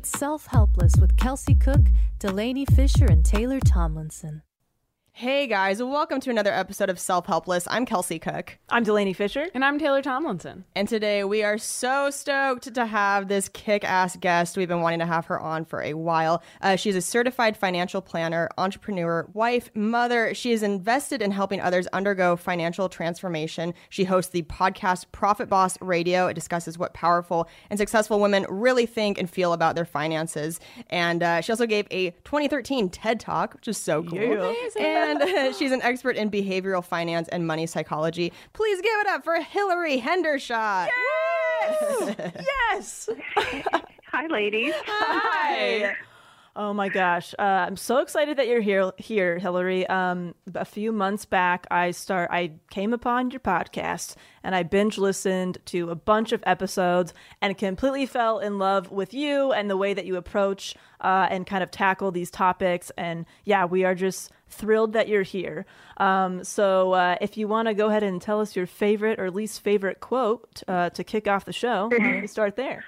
It's Self Helpless with Kelsey Cook, Delanie Fischer, and Taylor Tomlinson. Hey guys, welcome to another episode of Self Helpless. I'm Kelsey Cook. I'm Delanie Fischer. And I'm Taylor Tomlinson. And today we are so stoked to have this kick ass guest. We've been wanting to have her on for a while. Uh, she's a certified financial planner, entrepreneur, wife, mother. She is invested in helping others undergo financial transformation. She hosts the podcast Profit Boss Radio. It discusses what powerful and successful women really think and feel about their finances. And uh, she also gave a 2013 TED Talk, which is so cool. Yeah. And she's an expert in behavioral finance and money psychology. Please give it up for Hilary Hendershott. Yes! Hi, ladies. Hi. Oh my gosh, uh, I'm so excited that you're here, here, Hilary. Um, a few months back, I start, I came upon your podcast and I binge listened to a bunch of episodes and completely fell in love with you and the way that you approach uh, and kind of tackle these topics. And yeah, we are just thrilled that you're here. Um, so uh, if you want to go ahead and tell us your favorite or least favorite quote uh, to kick off the show, why we start there?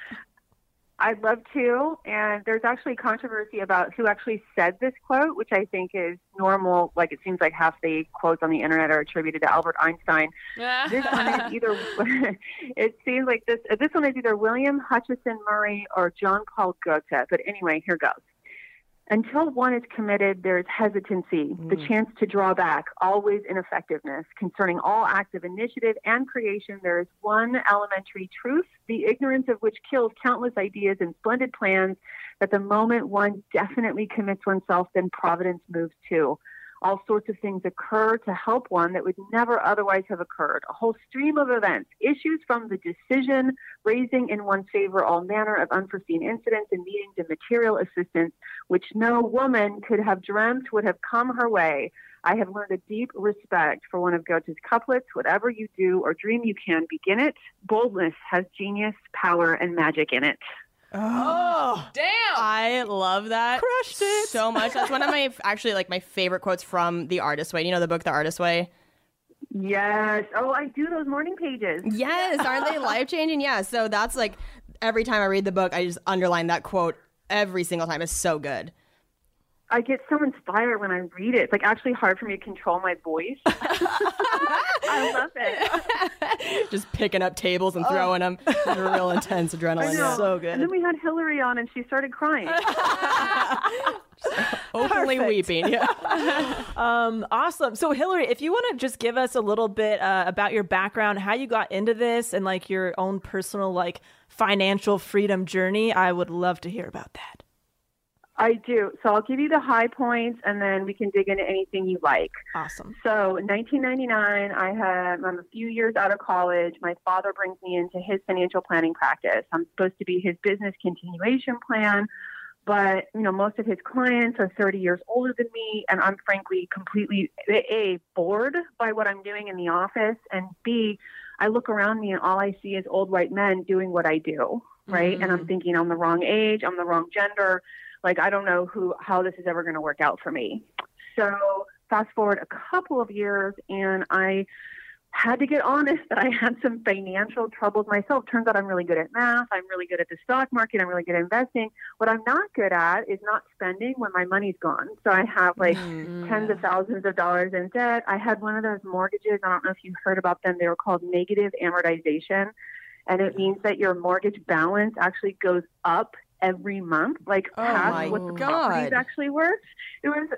I'd love to. And there's actually controversy about who actually said this quote, which I think is normal. Like it seems like half the quotes on the internet are attributed to Albert Einstein. This one is either. it seems like this. This one is either William Hutchison Murray or John Paul Goethe. But anyway, here goes. Until one is committed, there is hesitancy, the mm. chance to draw back, always ineffectiveness. Concerning all acts of initiative and creation, there is one elementary truth, the ignorance of which kills countless ideas and splendid plans, that the moment one definitely commits oneself, then providence moves too. All sorts of things occur to help one that would never otherwise have occurred. A whole stream of events issues from the decision, raising in one's favor all manner of unforeseen incidents and meetings and material assistance which no woman could have dreamt would have come her way. I have learned a deep respect for one of Goethe's couplets. Whatever you do or dream you can, begin it. Boldness has genius, power, and magic in it. Oh, damn! I love that Crushed it. so much. That's one of my actually like my favorite quotes from The Artist Way. You know the book The Artist Way? Yes. Oh, I do those morning pages. Yes, aren't they life changing? Yeah. So that's like every time I read the book, I just underline that quote every single time. It's so good. I get so inspired when I read it. It's like actually hard for me to control my voice. I love it. just picking up tables and throwing them. Real intense adrenaline. know. Yeah. So good. And then we had Hilary on, and she started crying. Openly Perfect. weeping. Yeah. Um, awesome. So, Hilary, if you want to just give us a little bit uh, about your background, how you got into this, and like your own personal like financial freedom journey, I would love to hear about that. I do. So I'll give you the high points, and then we can dig into anything you like. Awesome. So in 1999, I had I'm a few years out of college. My father brings me into his financial planning practice. I'm supposed to be his business continuation plan, but you know most of his clients are 30 years older than me, and I'm frankly completely a bored by what I'm doing in the office, and b I look around me and all I see is old white men doing what I do, right? And I'm mm. thinking I'm the wrong age, I'm the wrong gender. Like I don't know who how this is ever going to work out for me. So fast forward a couple of years, and I had to get honest that I had some financial troubles myself. Turns out I'm really good at math. I'm really good at the stock market. I'm really good at investing. What I'm not good at is not spending when my money's gone. So I have like mm-hmm. tens of thousands of dollars in debt. I had one of those mortgages. I don't know if you heard about them. They were called negative amortization. And it mm-hmm. means that your mortgage balance actually goes up every month, like Oh past what the property is God. actually worth. It was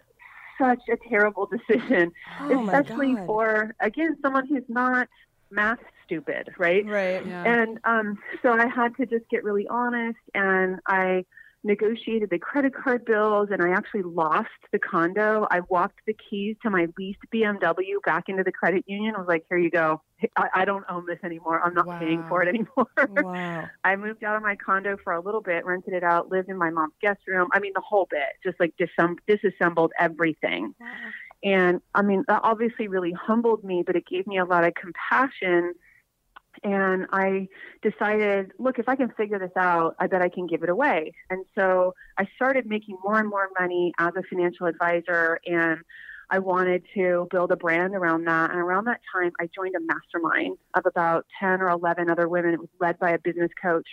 such a terrible decision, Oh especially for again someone who's not math stupid, right? Right. And um, so I had to just get really honest, and I negotiated the credit card bills, and I actually lost the condo. I walked the keys to my leased BMW back into the credit union. I was like, "Here you go. I, I don't own this anymore. I'm not paying for it anymore." Wow. I moved out of my condo for a little bit, rented it out, lived in my mom's guest room. I mean, the whole bit, just like disem- disassembled everything. And I mean, that obviously really humbled me, but it gave me a lot of compassion. And I decided, look, if I can figure this out, I bet I can give it away. And so I started making more and more money as a financial advisor. And I wanted to build a brand around that. And around that time, I joined a mastermind of about 10 or 11 other women. It was led by a business coach.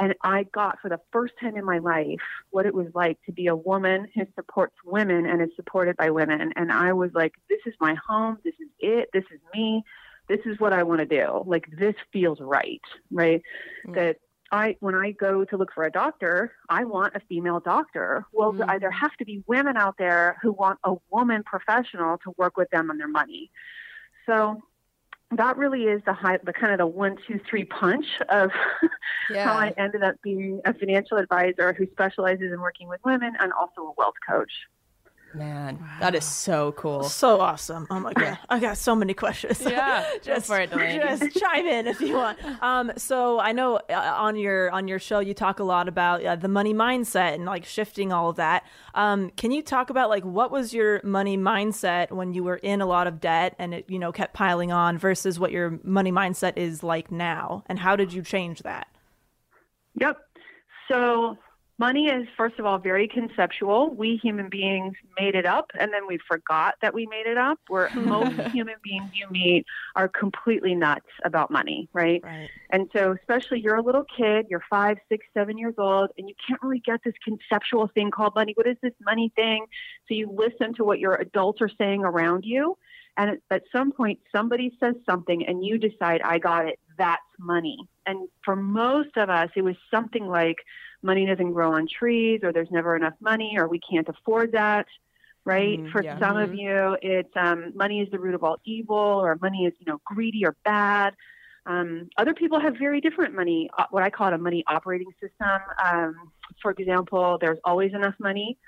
And I got for the first time in my life what it was like to be a woman who supports women and is supported by women. And I was like, this is my home. This is it. This is me. This is what I want to do. Like, this feels right, right? Mm. That I, when I go to look for a doctor, I want a female doctor. Well, th- there mm. have to be women out there who want a woman professional to work with them on their money. So that really is the high, the kind of the one, two, three punch of how I ended up being a financial advisor who specializes in working with women and also a wealth coach. Man, that is so cool. So awesome. Oh my god. I got so many questions. Yeah, go just for it, Just chime in if you want. Um so I know uh, on your on your show you talk a lot about uh, the money mindset and like shifting all of that. Um can you talk about like what was your money mindset when you were in a lot of debt and it you know kept piling on versus what your money mindset is like now and how did you change that? Yep. So money is, first of all, very conceptual. We human beings made it up and then we forgot that we made it up. Where most human beings you meet are completely nuts about money, right? Right. And so, especially you're a little kid, you're five, six, seven years old, and you can't really get this conceptual thing called money. What is this money thing? So you listen to what your adults are saying around you. And at- at some point, somebody says something, and you decide, I got it. That's money. And for most of us, it was something like money doesn't grow on trees, or there's never enough money, or we can't afford that. Right. Mm, for yeah. some of you, it's um, money is the root of all evil, or money is, you know, greedy or bad. Um, other people have very different money, uh, what I call it a money operating system. Um, for example, there's always enough money,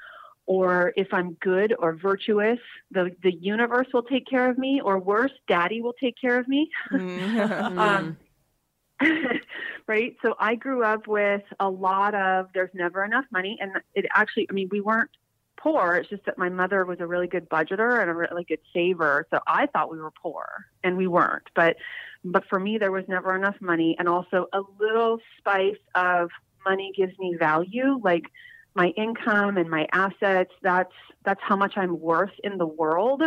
or if I'm good or virtuous, the, the universe will take care of me, or worse, daddy will take care of me. um, right? So I grew up with a lot of there's never enough money. And it actually, I mean, we weren't poor. It's just that my mother was a really good budgeter and a really good saver. So I thought we were poor and we weren't. But, but for me, there was never enough money. And also a little spice of money gives me value. Like, my income and my assets that's that's how much i'm worth in the world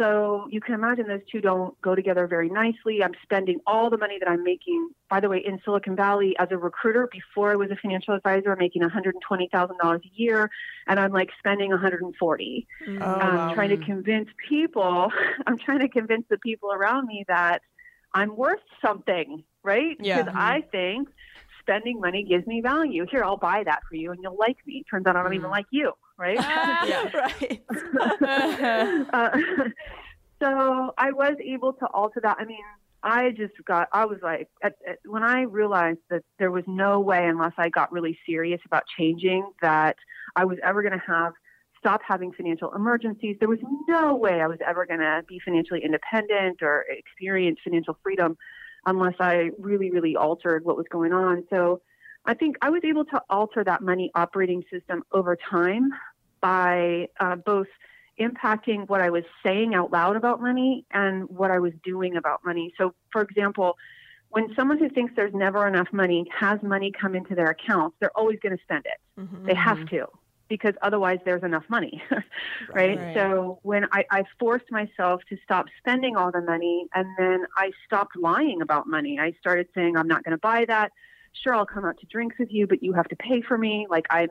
so you can imagine those two don't go together very nicely. I'm spending all the money that i'm making by the way in silicon valley as a recruiter before i was a financial advisor making $120000 a year and i'm like spending 140 Oh, um, wow. trying to convince people i'm trying to convince the people around me that i'm worth something right? Yeah. because i think spending money gives me value. Here i'll buy that for you and you'll like me. Turns out i don't even like you right yeah, right. uh, so I was able to alter that. I mean, I just got, I was like, at, at, when I realized that there was no way, unless I got really serious about changing, that I was ever going to have, stop having financial emergencies. There was no way I was ever going to be financially independent or experience financial freedom unless I really, really altered what was going on. So I think I was able to alter that money operating system over time by uh, both impacting what I was saying out loud about money and what I was doing about money. So, for example, when someone who thinks there's never enough money has money come into their accounts, they're always going to spend it. Mm-hmm. They have to because otherwise there's enough money, right? right? So when I, I forced myself to stop spending all the money and then I stopped lying about money, I started saying, I'm not going to buy that. Sure, I'll come out to drinks with you, but you have to pay for me. Like I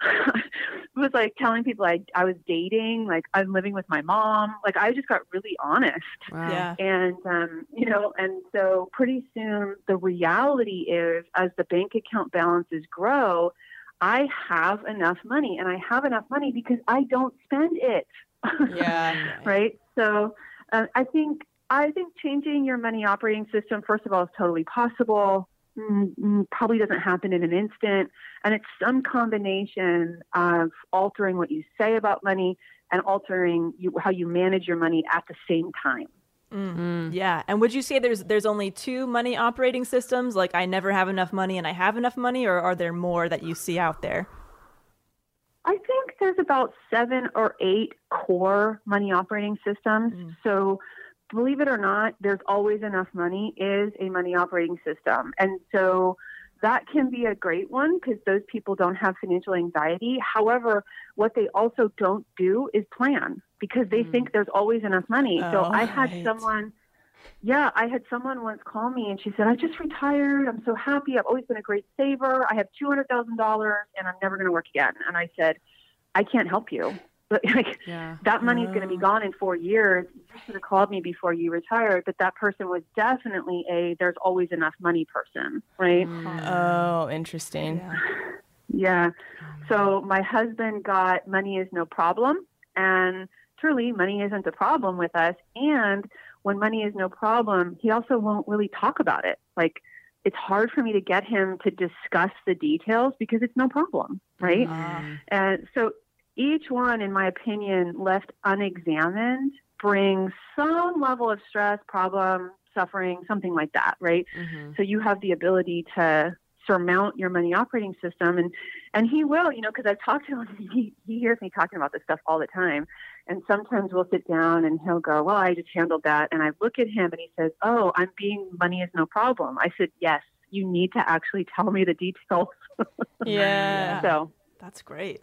was like telling people I, I was dating, like I'm living with my mom. Like I just got really honest. Wow. Yeah. And, um, you know, and so pretty soon the reality is as the bank account balances grow, I have enough money and I have enough money because I don't spend it. Yeah. right. So uh, I think, I think changing your money operating system, first of all, is totally possible. Mm, mm, probably doesn't happen in an instant. And it's some combination of altering what you say about money and altering you, how you manage your money at the same time. Mm-hmm. Yeah, and would you say there's there's only two money operating systems? Like I never have enough money and I have enough money, or are there more that you see out there? I think there's about seven or eight core money operating systems. Mm. So believe it or not, there's always enough money is a money operating system. And so that can be a great one because those people don't have financial anxiety. However, what they also don't do is plan because they mm. think there's always enough money. Oh, so I had right. someone, yeah, I had someone once call me and she said, I just retired. I'm so happy. I've always been a great saver. I have $200,000 and I'm never going to work again. And I said, I can't help you but like yeah. that money's going to be gone in four years. You should have called me before you retired. But that person was definitely a there's always enough money person, right? Mm. Oh, interesting. Yeah. yeah. So my husband got money is no problem, and truly money isn't a problem with us. And when money is no problem, he also won't really talk about it. Like it's hard for me to get him to discuss the details because it's no problem, right? Mm. And so each one, in my opinion, left unexamined brings some level of stress, problem, suffering, something like that, right? Mm-hmm. So you have the ability to surmount your money operating system and and he will you know because i've talked to him he, he hears me talking about this stuff all the time and sometimes we'll sit down and he'll go well i just handled that and i look at him and he says oh i'm being money is no problem i said yes you need to actually tell me the details yeah so that's great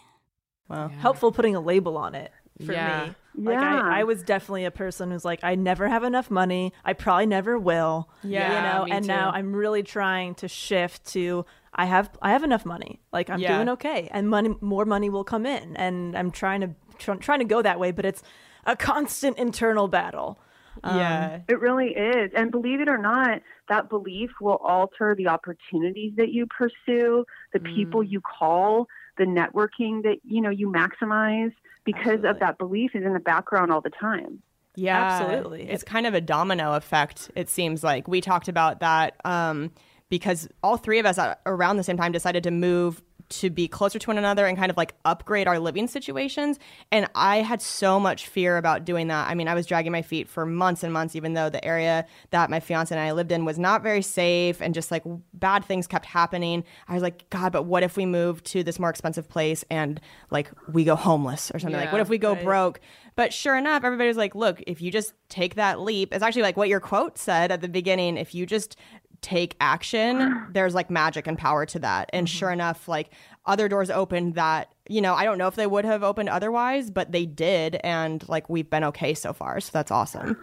Wow. Yeah. Helpful putting a label on it for yeah. me. Like yeah. I, I was definitely a person who's like, I never have enough money. I probably never will. Yeah. You know, and too. now I'm really trying to shift to I have I have enough money. Like I'm yeah. doing okay. And money more money will come in. And I'm trying to tr- trying to go that way, but it's a constant internal battle. Um, yeah. It really is. And believe it or not, that belief will alter the opportunities that you pursue, the mm. people you call, the networking that you know you maximize because Absolutely. of that belief is in the background all the time. Yeah, absolutely. It's kind of a domino effect. It seems like we talked about that um, because all three of us at, around the same time decided to move to be closer to one another and kind of like upgrade our living situations. And I had so much fear about doing that. I mean, I was dragging my feet for months and months, even though the area that my fiance and I lived in was not very safe and just like bad things kept happening. I was like, God, but what if we move to this more expensive place and like we go homeless or something? like, what if we go right. broke? But sure enough, everybody's like, look, if you just take that leap, it's actually like what your quote said at the beginning. If you just take action, there's like magic and power to that. And Mm-hmm. sure enough, like other doors opened that, you know, I don't know if they would have opened otherwise, but they did. And like we've been okay so far. So that's awesome.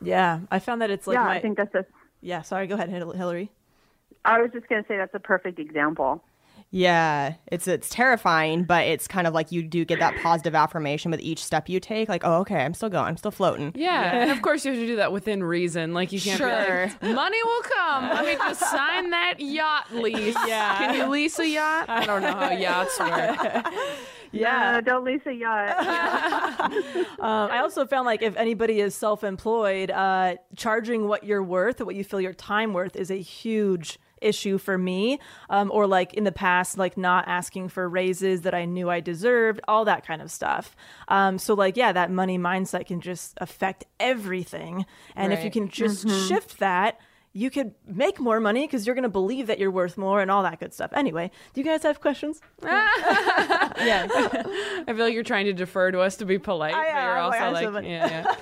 Yeah, I found that it's like yeah, my I think that's a. yeah. Sorry, go ahead, Hilary. I was just going to say that's a perfect example. Yeah, it's it's terrifying, but it's kind of like you do get that positive affirmation with each step you take. Like, oh, okay, I'm still going, I'm still floating. Yeah, and of course you have to do that within reason. Like you can't be Sure. like, money will come. Let me just sign that yacht lease. Yeah. Can you lease a yacht? I don't know how yachts work. Yeah. No, don't lease a yacht. Um, I also found like if anybody is self-employed, uh, charging what you're worth, what you feel your time worth, is a huge issue for me. Um, or like in the past, like not asking for raises that I knew I deserved, all that kind of stuff. Um, so like yeah, that money mindset can just affect everything. And if you can just shift that. You could make more money because you're going to believe that you're worth more and all that good stuff. Anyway, do you guys have questions? Yeah. I feel like you're trying to defer to us to be polite, I but you're also like, like, yeah, yeah.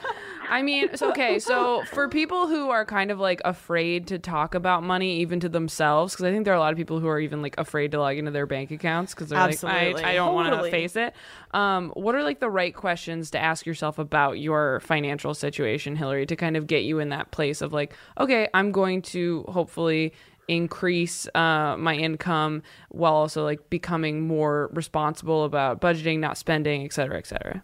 I mean, it's okay. So for people who are kind of like afraid to talk about money, even to themselves, because I think there are a lot of people who are even like afraid to log into their bank accounts because they're Absolutely. like, I, I don't want to face it. Um, what are like the right questions to ask yourself about your financial situation, Hilary, to kind of get you in that place of like, okay, I'm going to hopefully increase uh, my income while also like becoming more responsible about budgeting, not spending, et cetera, et cetera.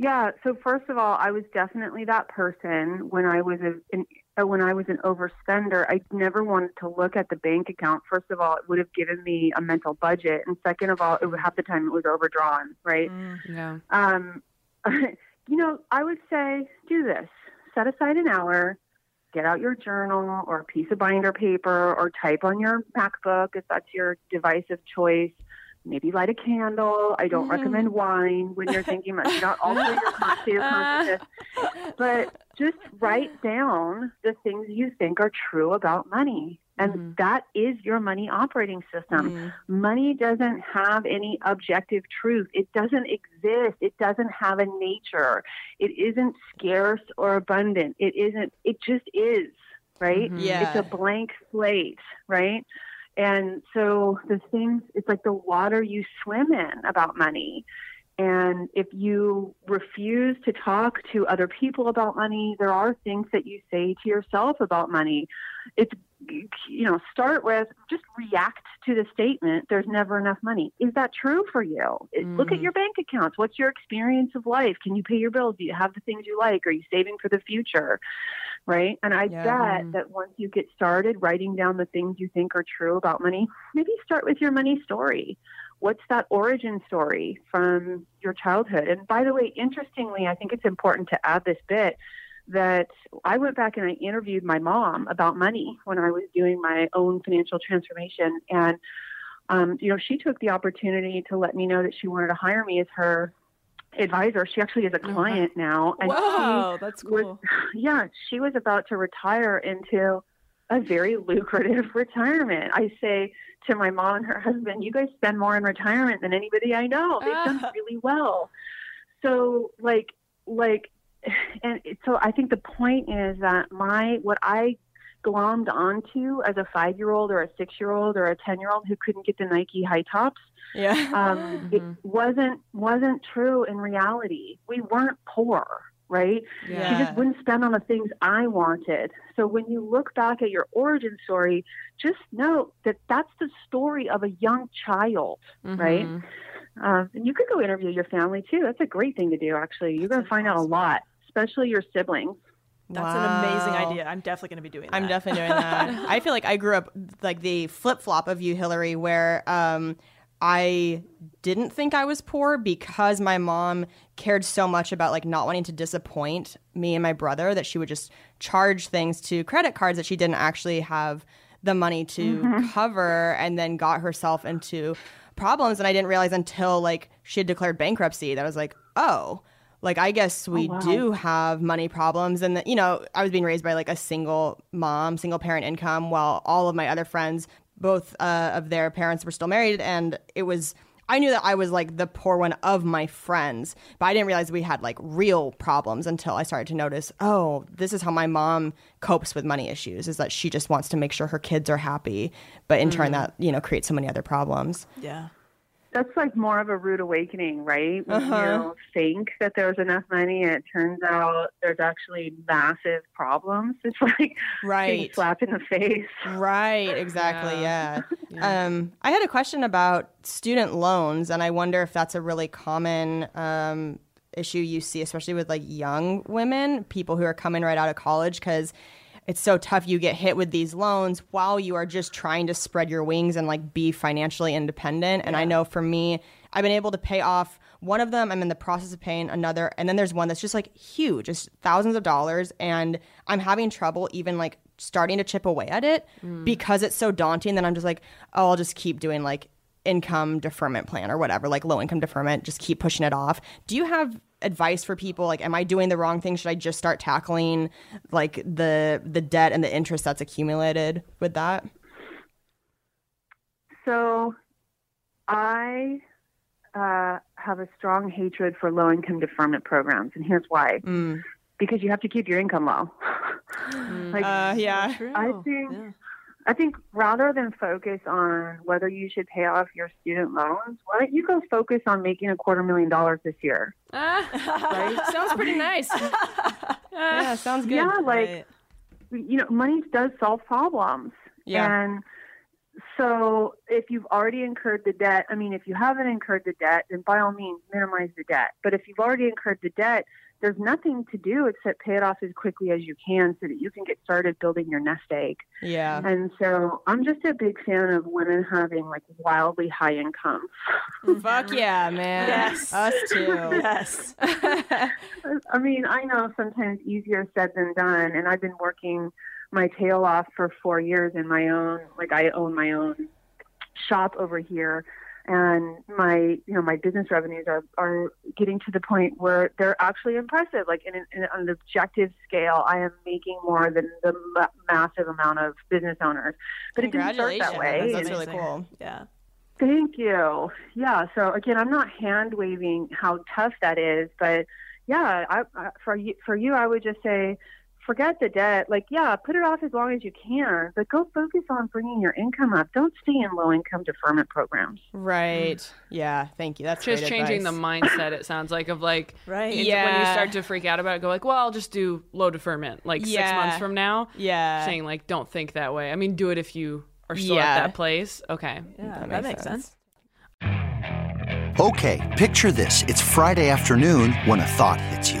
Yeah. So first of all, I was definitely that person when I was a, an uh, when I was an overspender. I never wanted to look at the bank account. First of all, it would have given me a mental budget, and second of all, it would half the time it was overdrawn. Right. Yeah. Um, you know, I would say do this: set aside an hour, get out your journal or a piece of binder paper, or type on your MacBook if that's your device of choice. Maybe light a candle. I don't recommend mm. wine when you're thinking about do not alter your con- state of consciousness. But just write down the things you think are true about money. And mm. that is your money operating system. Mm. Money doesn't have any objective truth. It doesn't exist. It doesn't have a nature. It isn't scarce or abundant. It isn't, it just is, right? Yeah. It's a blank slate, right? And so the things, it's like the water you swim in about money. And if you refuse to talk to other people about money, there are things that you say to yourself about money. It's, you know, start with just react to the statement, there's never enough money. Is that true for you? Look at mm. your bank accounts. What's your experience of life? Can you pay your bills? Do you have the things you like? Are you saving for the future? Right. And I Yeah. bet that once you get started writing down the things you think are true about money, maybe start with your money story what's that origin story from your childhood? And by the way, interestingly, I think it's important to add this bit that I went back and I interviewed my mom about money when I was doing my own financial transformation. And, um, you know, she took the opportunity to let me know that she wanted to hire me as her advisor. She actually is a oh, client now. And Wow, she that's was- yeah, she was about to retire into a very lucrative retirement. I say to my mom and her husband, you guys spend more in retirement than anybody I know. They've done ah. really well. So like like and so I think the point is that my what I glommed onto as a five year old or a six year old or a ten year old who couldn't get the Nike high tops Yeah. um, it wasn't wasn't true in reality. We weren't poor, right? She just wouldn't spend on the things I wanted. So when you look back at your origin story, just know that that's the story of a young child, right? Uh, and you could go interview your family too. That's a great thing to do, actually. You're going to find out a lot, especially your siblings. That's an amazing idea. I'm definitely going to be doing that. I'm definitely doing that. I feel like I grew up like the flip flop of you, Hilary, where um, I didn't think I was poor because my mom cared so much about like not wanting to disappoint me and my brother that she would just charge things to credit cards that she didn't actually have the money to Mm-hmm. cover and then got herself into problems and I didn't realize until like she had declared bankruptcy that I was like, "Oh, like I guess we wow. do have money problems." And that, you know, I was being raised by like a single mom, single parent income while all of my other friends both uh, of their parents were still married and it was I knew that I was like the poor one of my friends, but I didn't realize we had like real problems until I started to notice, oh, this is how my mom copes with money issues is that she just wants to make sure her kids are happy, but in turn that, you know, creates so many other problems. Yeah. That's like more of a rude awakening, right? When Uh-huh. you think that there's enough money and it turns out there's actually massive problems. It's like being Right. slapped in the face. Right, exactly. Yeah. Yeah. Um, I had a question about student loans, and I wonder if that's a really common um, issue you see, especially with like young women, people who are coming right out of college, because it's so tough. You get hit with these loans while you are just trying to spread your wings and like be financially independent. And I know for me, I've been able to pay off one of them. I'm in the process of paying another, and then there's one that's just like huge, it's thousands of dollars, and I'm having trouble even like starting to chip away at it mm. because it's so daunting that I'm just like, oh, I'll just keep doing like income deferment plan or whatever, like low income deferment, just keep pushing it off. Do you have advice for people like am I doing the wrong thing? Should I just start tackling like the the debt and the interest that's accumulated with that? So I uh, have a strong hatred for low income deferment programs, and here's why. Mm. Because you have to keep your income low. like, Uh, yeah. I think Yeah. I think rather than focus on whether you should pay off your student loans, why don't you go focus on making a quarter million dollars this year? Ah, sounds pretty nice. Yeah, sounds good. Yeah, like Right. you know, money does solve problems. Yeah. And so if you've already incurred the debt, I mean, if you haven't incurred the debt, then by all means minimize the debt. But if you've already incurred the debt, there's nothing to do except pay it off as quickly as you can so that you can get started building your nest egg. Yeah. And so I'm just a big fan of women having like wildly high incomes. Fuck yeah, man. Yes. Us too. Yes. I mean, I know sometimes easier said than done, and I've been working my tail off for four years in my own, like I own my own shop over here, and my, you know, my business revenues are are getting to the point where they're actually impressive. Like in, an- in on an objective scale, I am making more than the ma- massive amount of business owners. But it didn't start that way. That's and- really cool. Yeah. Thank you. Yeah. So again, I'm not hand waving how tough that is, but yeah, I, I, for you, for you, I would just say, forget the debt. Like, yeah, put it off as long as you can, but go focus on bringing your income up. Don't stay in low income deferment programs. Right. Yeah. Thank you. That's Just great changing the mindset. It sounds like of like Right. Yeah. When you start to freak out about it, go like, well, I'll just do low deferment like six months from now. Yeah. Saying like, don't think that way. I mean, do it if you are still Yeah. at that place. Okay. Yeah. That, makes makes sense. sense. Okay, picture this. It's Friday afternoon when a thought hits you.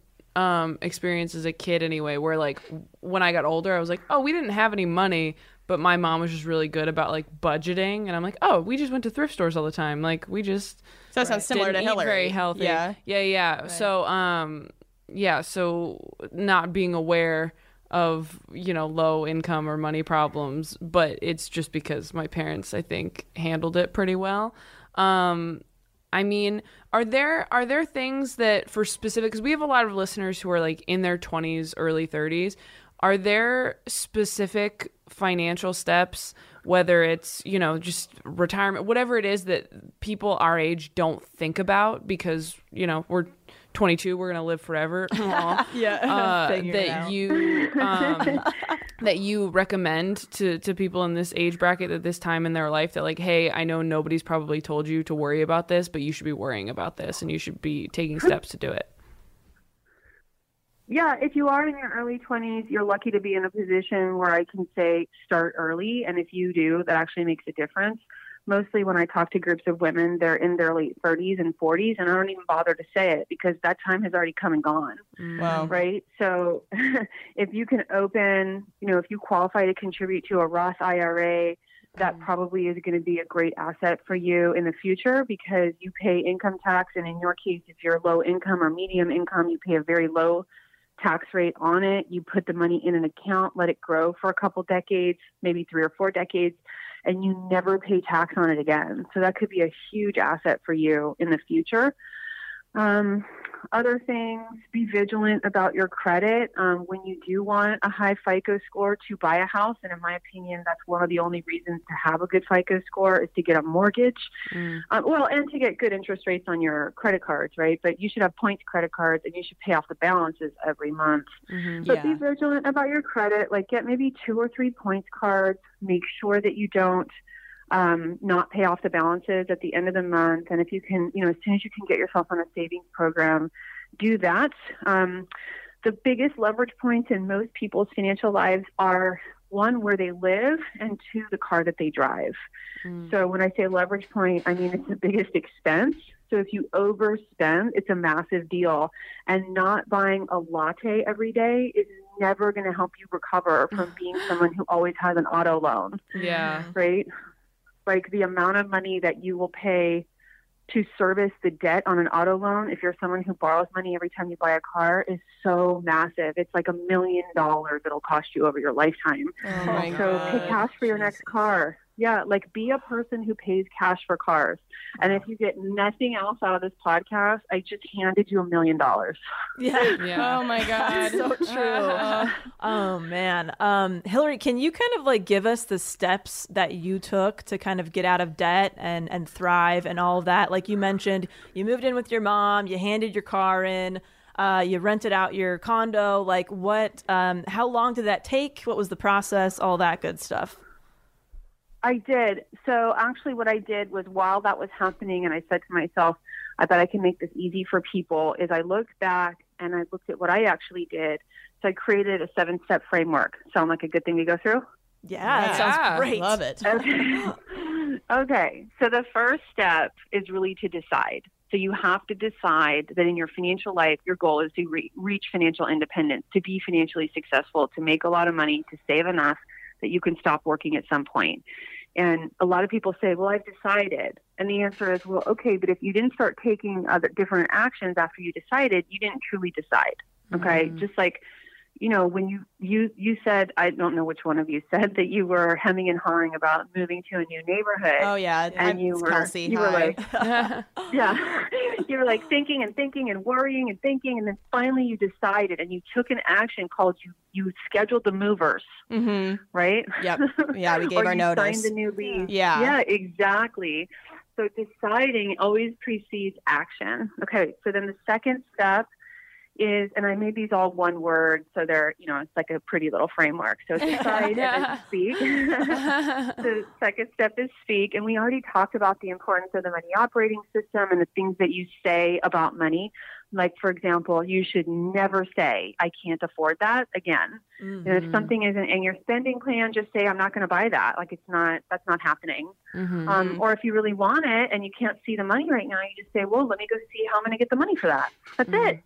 um experience as a kid anyway. Where like when I got older, I was like, oh, we didn't have any money, but my mom was just really good about like budgeting, and I'm like, oh, we just went to thrift stores all the time. Like we just So that sounds similar to Hilary. very healthy. Yeah. yeah, yeah. So um, yeah. So not being aware of you know low income or money problems, but it's just because my parents I think handled it pretty well. Um, I mean, are there are there things that for specific because we have a lot of listeners who are like in their 20s, early 30s. are there specific financial steps whether it's you know just retirement whatever it is that people our age don't think about because you know we're 22 we're gonna live forever Yeah. uh, that you um, that you recommend to to people in this age bracket at this time in their life that like hey i know nobody's probably told you to worry about this but you should be worrying about this and you should be taking steps to do it Yeah, if you are in your early 20s, you're lucky to be in a position where I can say start early. And if you do, that actually makes a difference. Mostly when I talk to groups of women, they're in their late 30s and 40s, and I don't even bother to say it because that time has already come and gone. Mm. Wow. Right? So if you can open, you know, if you qualify to contribute to a Roth IRA, that mm. probably is going to be a great asset for you in the future because you pay income tax. And in your case, if you're low income or medium income, you pay a very low tax rate on it. You put the money in an account, let it grow for a couple decades, maybe three or four decades, and you never pay tax on it again. So that could be a huge asset for you in the future. Um, other things, be vigilant about your credit. Um, when you do want a high FICO score to buy a house, and in my opinion, that's one of the only reasons to have a good FICO score is to get a mortgage. Um, well, and to get good interest rates on your credit cards, right? But you should have points credit cards, and you should pay off the balances every month. But be vigilant about your credit. Like get maybe two or three points cards. Make sure that you don't um, not pay off the balances at the end of the month. And if you can, you know, as soon as you can get yourself on a savings program, do that. Um, the biggest leverage points in most people's financial lives are one, where they live, and two, the car that they drive. So when I say leverage point, I mean it's the biggest expense. So if you overspend, it's a massive deal. And not buying a latte every day is never going to help you recover from being someone who always has an auto loan yeah right? Like the amount of money that you will pay to service the debt on an auto loan if you're someone who borrows money every time you buy a car is so massive. It's like a million dollars it'll cost you over your lifetime. Oh so God. pay cash for your next car. Yeah, like be a person who pays cash for cars. And if you get nothing else out of this podcast, I just handed you a million dollars. Yeah. yeah Oh my God. so true. oh man. Um, Hilary, can you kind of like give us the steps that you took to kind of get out of debt and and thrive and all of that? Like you mentioned, you moved in with your mom, you handed your car in, uh, you rented out your condo. Like what? Um, how long did that take? What was the process? All that good stuff. I did. So actually, what I did was while that was happening, and I said to myself, I bet I can make this easy for people, is I looked back and I looked at what I actually did. So I created a seven step framework. Sound like a good thing to go through? Yeah, that sounds great. Love it. Okay. okay. So the first step is really to decide. So you have to decide that in your financial life, your goal is to re- reach financial independence, to be financially successful, to make a lot of money, to save enough that you can stop working at some point. And a lot of people say, "Well, I've decided." And the answer is, "Well, okay, but if you didn't start taking other different actions after you decided, you didn't truly decide." Okay? Mm-hmm. Just like you know, when you you you said, I don't know which one of you said that you were hemming and hawing about moving to a new neighborhood. Oh yeah, And I'm, you were- Kelsey. you were like- yeah, you were like thinking and thinking and worrying and thinking, and then finally you decided and you took an action called you you scheduled the movers, mm-hmm. right? Yep. Yeah, we gave or our you notice. Signed the new lease. Yeah. Yeah, exactly. So deciding always precedes action. Okay, so then the second step is, and I made these all one word, so they're, you know, it's like a pretty little framework. So decide and speak. the second step is speak, and we already talked about the importance of the money operating system and the things that you say about money. Like, for example, you should never say, I can't afford that again. And if mm-hmm. something isn't in your spending plan, just say, I'm not going to buy that. Like, it's not, that's not happening. Mm-hmm. Um, or if you really want it and you can't see the money right now, you just say, well, let me go see how I'm going to get the money for that. That's mm-hmm. it.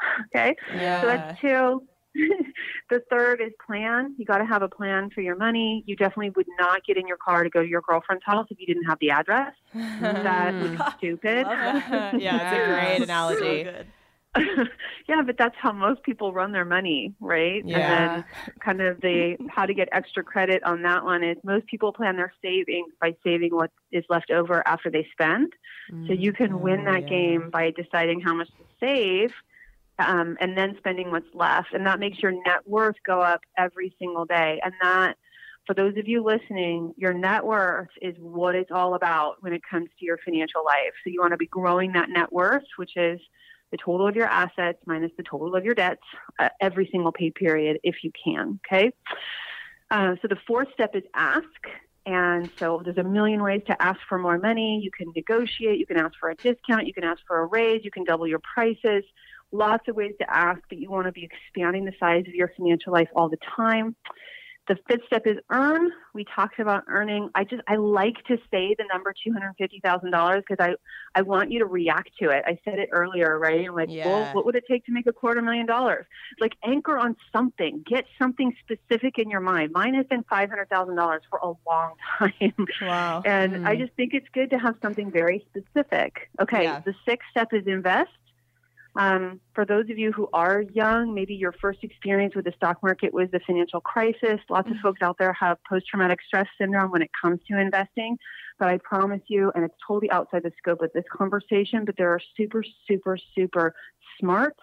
Okay. Yeah. So that's two. the third is plan. You got to have a plan for your money. You definitely would not get in your car to go to your girlfriend's house if you didn't have the address. That would be stupid. yeah, it's a great analogy. So yeah, but that's how most people run their money, right? Yeah. And then kind of the how to get extra credit on that one is most people plan their savings by saving what is left over after they spend. So you can win mm, that game by deciding how much to save um, and then spending what's left. And that makes your net worth go up every single day. And that, for those of you listening, your net worth is what it's all about when it comes to your financial life. So you want to be growing that net worth, which is the total of your assets minus the total of your debts uh, every single pay period if you can. Okay. Uh, so the fourth step is ask. And so there's a million ways to ask for more money. You can negotiate, you can ask for a discount, you can ask for a raise, you can double your prices. Lots of ways to ask, but you want to be expanding the size of your financial life all the time. The fifth step is earn. We talked about earning. I just I like to say the number two hundred fifty thousand dollars because I I want you to react to it. I said it earlier, right? I'm like, Yeah. well, what would it take to make a quarter million dollars? Like anchor on something. Get something specific in your mind. Mine has been five hundred thousand dollars for a long time. Wow. And I hmm. just think it's good to have something very specific. Okay, Yeah. the sixth step is invest. Um, for those of you who are young, maybe your first experience with the stock market was the financial crisis. Lots of folks out there have post traumatic stress syndrome when it comes to investing. But I promise you, and it's totally outside the scope of this conversation, but there are super, super, super smart,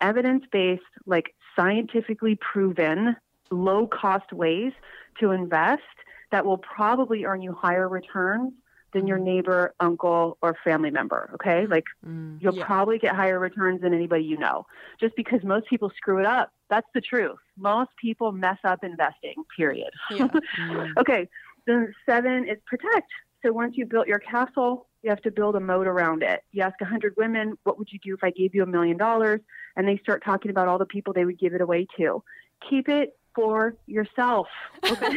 evidence based, like scientifically proven, low cost ways to invest that will probably earn you higher returns than your neighbor, uncle, or family member. Okay. Mm-hmm. Like mm-hmm. you'll Yeah. probably get higher returns than anybody you know. Just because most people screw it up. That's the truth. Most people mess up investing, period. Yeah. Mm-hmm. okay. Then seven is protect. So once you've built your castle, you have to build a moat around it. You ask 100 women, what would you do if I gave you a million dollars? And they start talking about all the people they would give it away to. Keep it for yourself. Okay?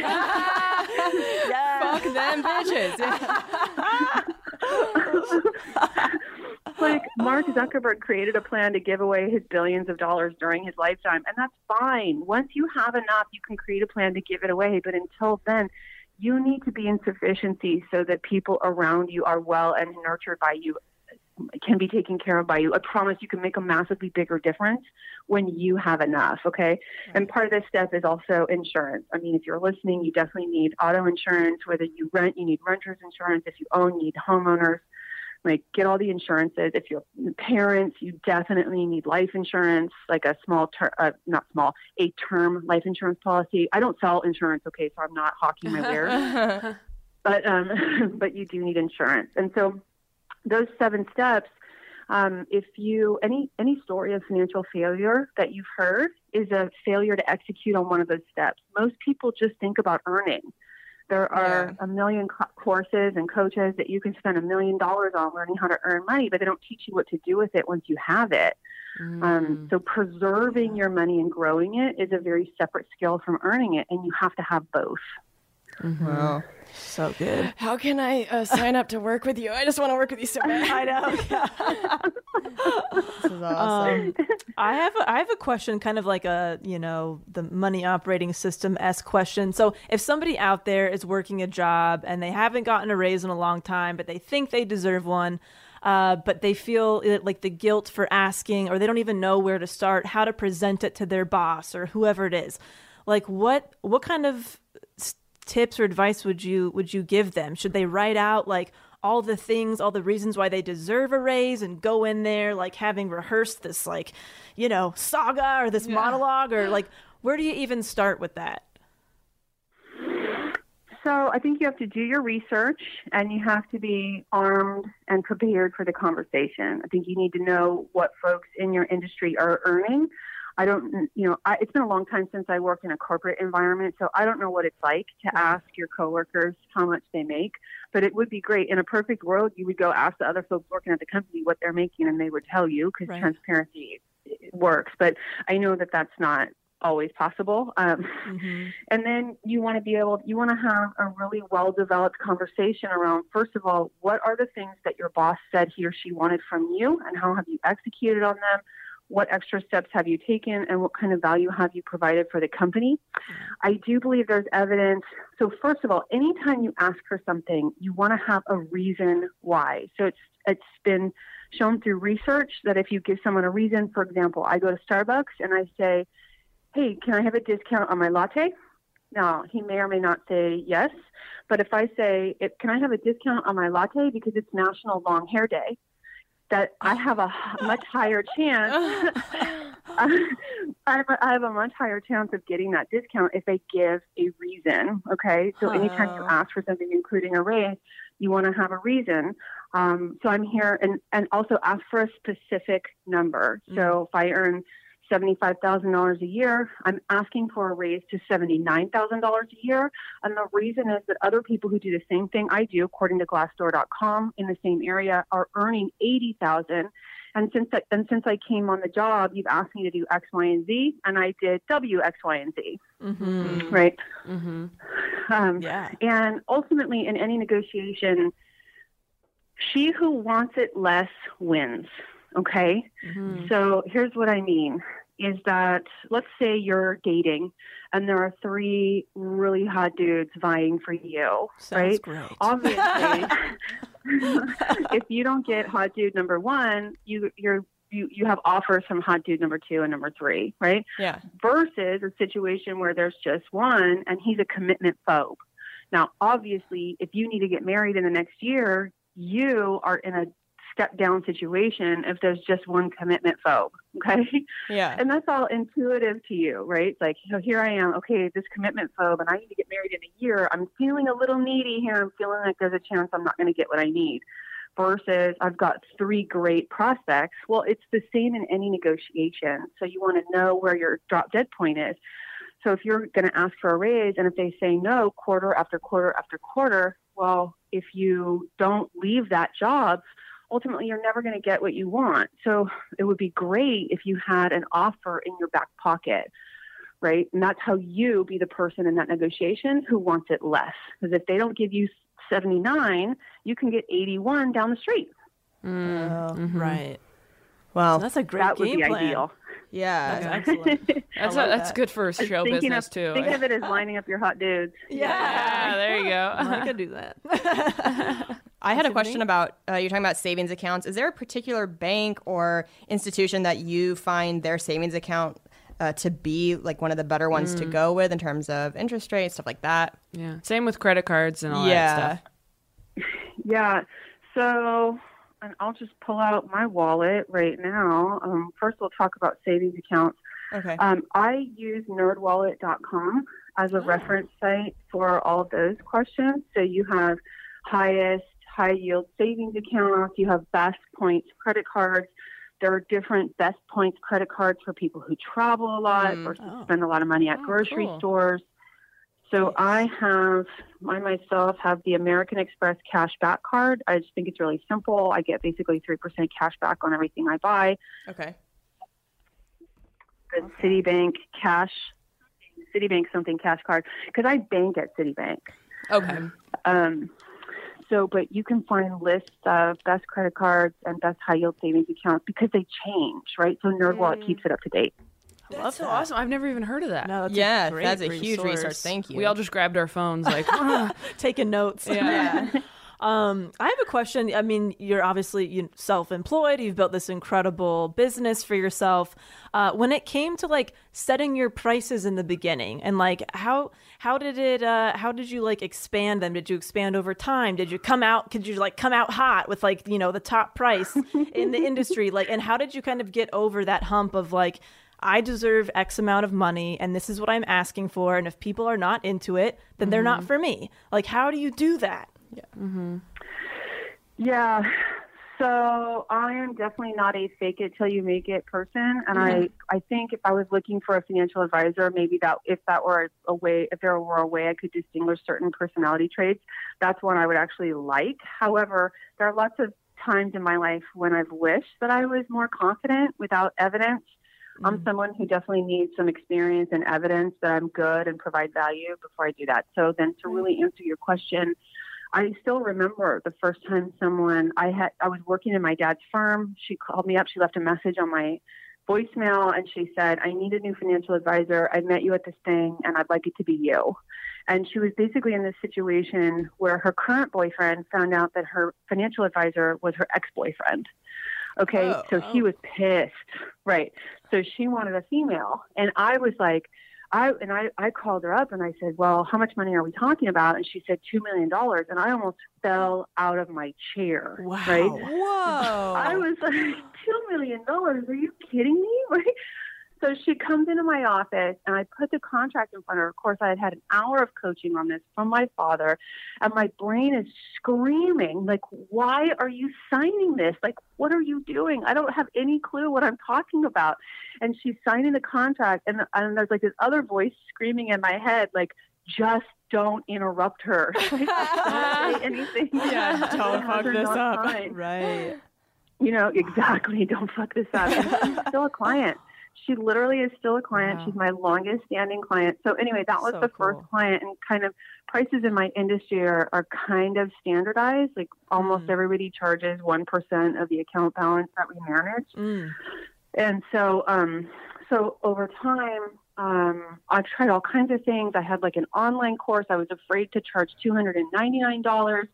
Fuck them bitches. Like Mark Zuckerberg created a plan to give away his billions of dollars during his lifetime, and that's fine. Once you have enough, you can create a plan to give it away. But until then, you need to be in sufficiency so that people around you are well and nurtured by you, can be taken care of by you. I promise you can make a massively bigger difference when you have enough. Okay. And part of this step is also insurance. I mean, if you're listening, you definitely need auto insurance. Whether you rent, you need renter's insurance. If you own, you need homeowners like get all the insurances. If you're parents, you definitely need life insurance, like a small term, uh, not small, a term life insurance policy. I don't sell insurance, okay, so I'm not hawking my wares, but um, but you do need insurance. And so those seven steps. Um, if you any any story of financial failure that you've heard is a failure to execute on one of those steps. Most people just think about earning. There are a million co- courses and coaches that you can spend a million dollars on learning how to earn money, but they don't teach you what to do with it once you have it. Um, so preserving your money and growing it is a very separate skill from earning it, and you have to have both. Wow. So good. How can I uh, sign up to work with you? I just want to work with you so bad. I know. This is awesome. Um, I have a, I have a question, kind of like a you know the money operating system s question. So if somebody out there is working a job and they haven't gotten a raise in a long time, but they think they deserve one, uh, but they feel like the guilt for asking, or they don't even know where to start, how to present it to their boss or whoever it is. Like what what kind of s- tips or advice would you would you give them? Should they write out like all the things, all the reasons why they deserve a raise and go in there like having rehearsed this like, you know, saga or this monologue or like where do you even start with that? So I think you have to do your research and you have to be armed and prepared for the conversation. I think you need to know what folks in your industry are earning. I don't, you know, I, it's been a long time since I worked in a corporate environment, so I don't know what it's like to ask your coworkers how much they make. But it would be great in a perfect world. You would go ask the other folks working at the company what they're making, and they would tell you because Right. transparency works. But I know that that's not always possible. Um, and then you want to be able, you want to have a really well developed conversation around, first of all, what are the things that your boss said he or she wanted from you and how have you executed on them? What extra steps have you taken and what kind of value have you provided for the company? I do believe there's evidence. So, first of all, anytime you ask for something, you want to have a reason why. So, it's, it's been shown through research that if you give someone a reason, for example, I go to Starbucks and I say, hey, can I have a discount on my latte? Now, he may or may not say yes, but if I say, can I have a discount on my latte because it's National Long Hair Day? That I have a much higher chance. I have a- I have a much higher chance of getting that discount if they give a reason. Okay, so anytime you ask for something, including a raise, you want to have a reason. Um, so I'm here, and and also ask for a specific number. So if I earn seventy-five thousand dollars a year, I'm asking for a raise to seventy-nine thousand dollars a year. And the reason is that other people who do the same thing I do, according to Glassdoor.com, in the same area, are earning eighty thousand. And since I, and since I came on the job, you've asked me to do X, Y, and Z, and I did W, X, Y, and Z. Mm-hmm. Right. Mm-hmm. Um, Yeah. And ultimately, in any negotiation, she who wants it less wins. Okay. Mm-hmm. So here's what I mean is that let's say you're dating and there are three really hot dudes vying for you, Sounds right? great. Obviously, if you don't get hot dude number one, you you're you, you have offers from hot dude number two and number three, right? Yeah. versus a situation where there's just one and he's a commitment phobe. Now, obviously, if you need to get married in the next year, you are in a step down situation if there's just one commitment phobe. Okay. Yeah. And that's all intuitive to you, right? It's like, so here I am, okay, this commitment phobe, and I need to get married in a year. I'm feeling a little needy here. I'm feeling like there's a chance I'm not going to get what I need. Versus, I've got three great prospects. Well, it's the same in any negotiation. So you want to know where your drop dead point is. So if you're going to ask for a raise and if they say no quarter after quarter after quarter, well, if you don't leave that job, ultimately you're never going to get what you want. So it would be great if you had an offer in your back pocket, right? And that's how you be the person in that negotiation who wants it less. Because if they don't give you 79, you can get 81 down the street. Oh, Mm-hmm. right. Well, That's a great that would game be plan. ideal. yeah. That's excellent. That's I love that's that. good for show business of, too. Think of it as lining up your hot dudes. yeah, yeah there you go. I could do that. I had a Tiffany? question about uh, you're talking about savings accounts. Is there a particular bank or institution that you find their savings account uh, to be like one of the better ones Mm. to go with in terms of interest rates, stuff like that? yeah, same with credit cards and all Yeah. that stuff. Yeah. So, and I'll just pull out my wallet right now. Um, first, we'll talk about savings accounts. Okay. Um, I use nerdwallet.com as a reference site for all of those questions. So you have highest high yield savings accounts, you have best points credit cards. There are different best points credit cards for people who travel a lot Mm. versus Oh. spend a lot of money at Oh, grocery cool. stores. So I have, I myself have the American Express cash back card. I just think it's really simple. I get basically 3% cash back on everything I buy Okay. the Citibank cash, Citibank something cash card, because I bank at Citibank. Okay. Um, so, but you can find lists of best credit cards and best high yield savings accounts because they change, right? So NerdWallet keeps it up to date. That's so awesome. I've never even heard of that. No, that's yeah, a great that's a huge resource. resource. Thank you. We all just grabbed our phones like, "Ah." taking notes. Yeah. um, I have a question. I mean, you're obviously self-employed. You've built this incredible business for yourself. Uh, when it came to like setting your prices in the beginning, and like how how did it? Uh, how did you like expand them? Did you expand over time? Did you come out? Could you like come out hot with like you know the top price in the industry? Like, and how did you kind of get over that hump of like? I deserve X amount of money and this is what I'm asking for. And if people are not into it, then they're not for me. Like, how do you do that? Yeah. Mm-hmm. Yeah. So I am definitely not a fake it till you make it person, and I I think if I was looking for a financial advisor, maybe that if that were a way, if there were a way I could distinguish certain personality traits, that's one I would actually like. However, there are lots of times in my life when I've wished that I was more confident without evidence. I'm mm-hmm. someone who definitely needs some experience and evidence that I'm good and provide value before I do that. So then to really answer your question, I still remember the first time someone I had I was working in my dad's firm. She called me up. She left a message on my voicemail and she said, "I need a new financial advisor. I met you at this thing and I'd like it to be you." And she was basically in this situation where her current boyfriend found out that her financial advisor was her ex-boyfriend. Okay, Oh, so he was pissed. Right. So she wanted a female and I was like I and I, I called her up and I said, Well, how much money are we talking about? And she said two million dollars and I almost fell out of my chair. Wow. Right? Whoa. I was like, two million dollars? Are you kidding me? Right? So she comes into my office and I put the contract in front of her. Of course, I had had an hour of coaching on this from my father, and my brain is screaming, like, why are you signing this? Like, what are you doing? I don't have any clue what I'm talking about. And she's signing the contract, and, and there's like this other voice screaming in my head, like, just don't interrupt her. Like, don't say anything. Yeah, don't fuck this up. Right. you know exactly don't fuck this up and she's still a client she literally is still a client. She's my longest standing client. So anyway that was So the first client and kind of prices in my industry are, are kind of standardized like almost Mm. everybody charges 1% of the account balance that we manage. Mm. and so um so over time um i've tried all kinds of things. I had like an online course. I was afraid to charge $299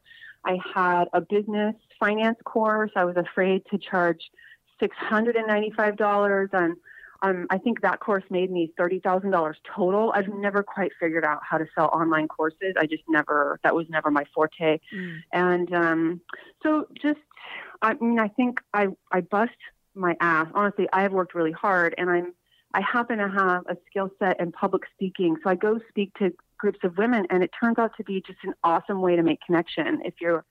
i had a business finance course. I was afraid to charge $695 and um, I think that course made me thirty thousand dollars total. I've never quite figured out how to sell online courses. I just never that was never my forte. And um, so just I mean I think I I bust my ass. Honestly, I have worked really hard and I'm I happen to have a skill set in public speaking. So I go speak to groups of women and it turns out to be just an awesome way to make connection. If you're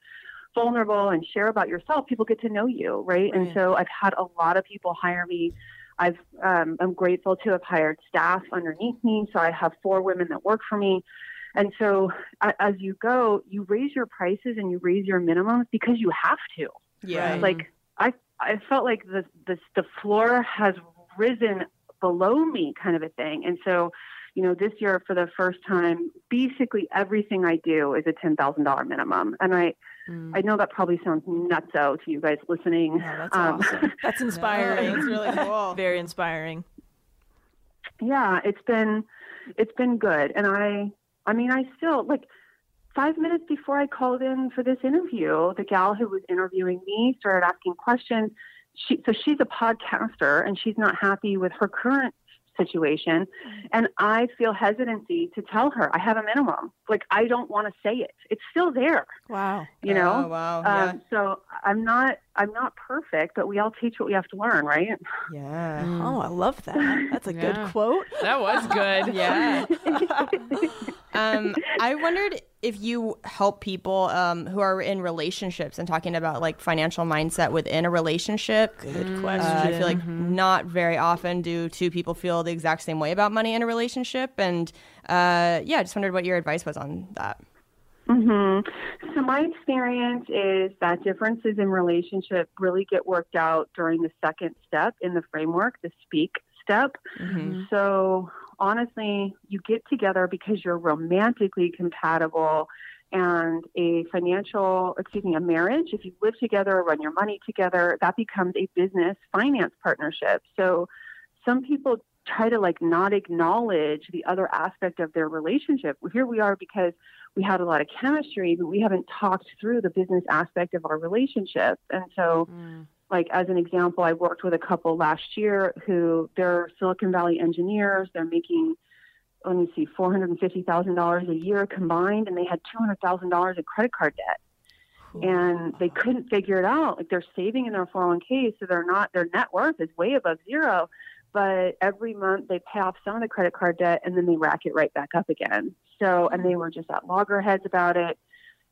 vulnerable and share about yourself, people get to know you, right? And so I've had a lot of people hire me. I've um, I'm grateful to have hired staff underneath me. So I have four women that work for me. And so a- as you go, you raise your prices and you raise your minimums because you have to. Yeah. Like I I felt like the the the floor has risen below me kind of a thing. And so, you know, this year for the first time, basically everything I do is a ten thousand dollar minimum. And I I know that probably sounds nuts out to you guys listening. that's Um, awesome. That's inspiring. that's really cool. Very inspiring. yeah it's been it's been good and i i mean i still like five minutes before i called in for this interview the gal who was interviewing me started asking questions she so she's a podcaster and she's not happy with her current situation and i feel hesitancy to tell her i have a minimum like i don't want to say it it's still there Wow. you know Oh, wow. Yeah. um, so i'm not i'm not perfect but we all teach what we have to learn right yeah. Oh, I love that. That's a Yeah. good quote. That was good. Yeah. um, I wondered if you help people um, who are in relationships and talking about like financial mindset within a relationship. Good Uh, question. I feel like not very often do two people feel the exact same way about money in a relationship. And uh, yeah, I just wondered what your advice was on that. hmm So my experience is that differences in relationship really get worked out during the second step in the framework, the speak step. So honestly, you get together because you're romantically compatible and a financial, excuse me, a marriage, if you live together, or run your money together, that becomes a business finance partnership. So some people try to like not acknowledge the other aspect of their relationship. Here we are because we had a lot of chemistry, but we haven't talked through the business aspect of our relationship. And so, mm. Like as an example, I worked with a couple last year who they're Silicon Valley engineers. They're making let me see, four hundred and fifty thousand dollars a year combined, and they had two hundred thousand dollars in credit card debt. And they couldn't figure it out. Like they're saving in their 401k, so they're not their net worth is way above zero. But every month they pay off some of the credit card debt and then they rack it right back up again. So and they hmm. were just at loggerheads about it.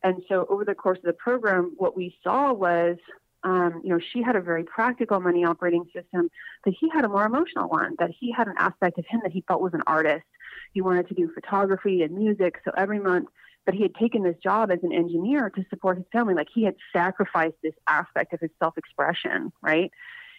And so over the course of the program, what we saw was um, you know, she had a very practical money operating system, but he had a more emotional one, that he had an aspect of him that he felt was an artist. He wanted to do photography and music. So every month, but he had taken this job as an engineer to support his family. Like he had sacrificed this aspect of his self expression, right?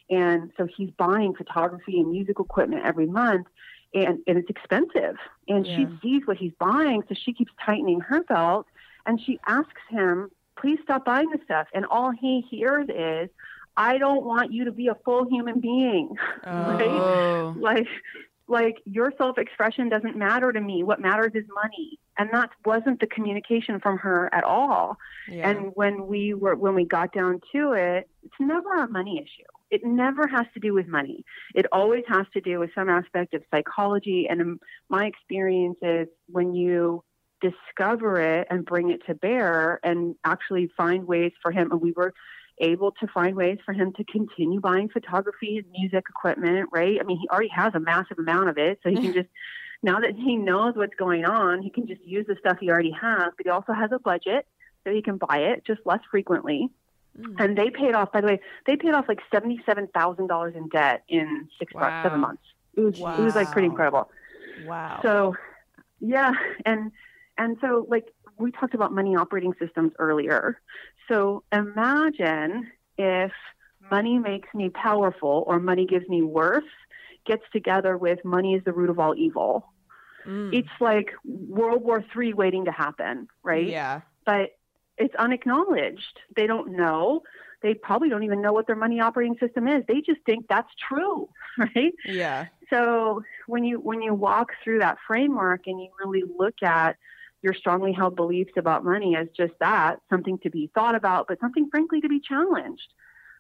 And so he's buying photography and music equipment every month. And, and it's expensive. And she sees what he's buying. So she keeps tightening her belt and she asks him, please stop buying this stuff. And all he hears is, I don't want you to be a full human being. right? Oh. Like, like your self-expression doesn't matter to me. What matters is money. And that wasn't the communication from her at all. Yeah. And when we were, when we got down to it, it's never a money issue. it never has to do with money. It always has to do with some aspect of psychology. And my experience is when you discover it and bring it to bear and actually find ways for him, and we were able to find ways for him to continue buying photography and music equipment, right? I mean, he already has a massive amount of it, so he can just now that he knows what's going on, he can just use the stuff he already has, but he also has a budget so he can buy it just less frequently. Mm. And they paid off, by the way, they paid off like $77,000 in debt in six Wow. months, seven months. It was, it was like pretty incredible. Wow. So, yeah, and and so like we talked about money operating systems earlier. So imagine if money makes me powerful or money gives me worth gets together with money is the root of all evil. Mm. It's like World War III waiting to happen, right? Yeah. But it's unacknowledged. They don't know. They probably don't even know what their money operating system is. They just think that's true, right? Yeah. So when you when you walk through that framework and you really look at your strongly held beliefs about money as just that, something to be thought about, but something frankly to be challenged.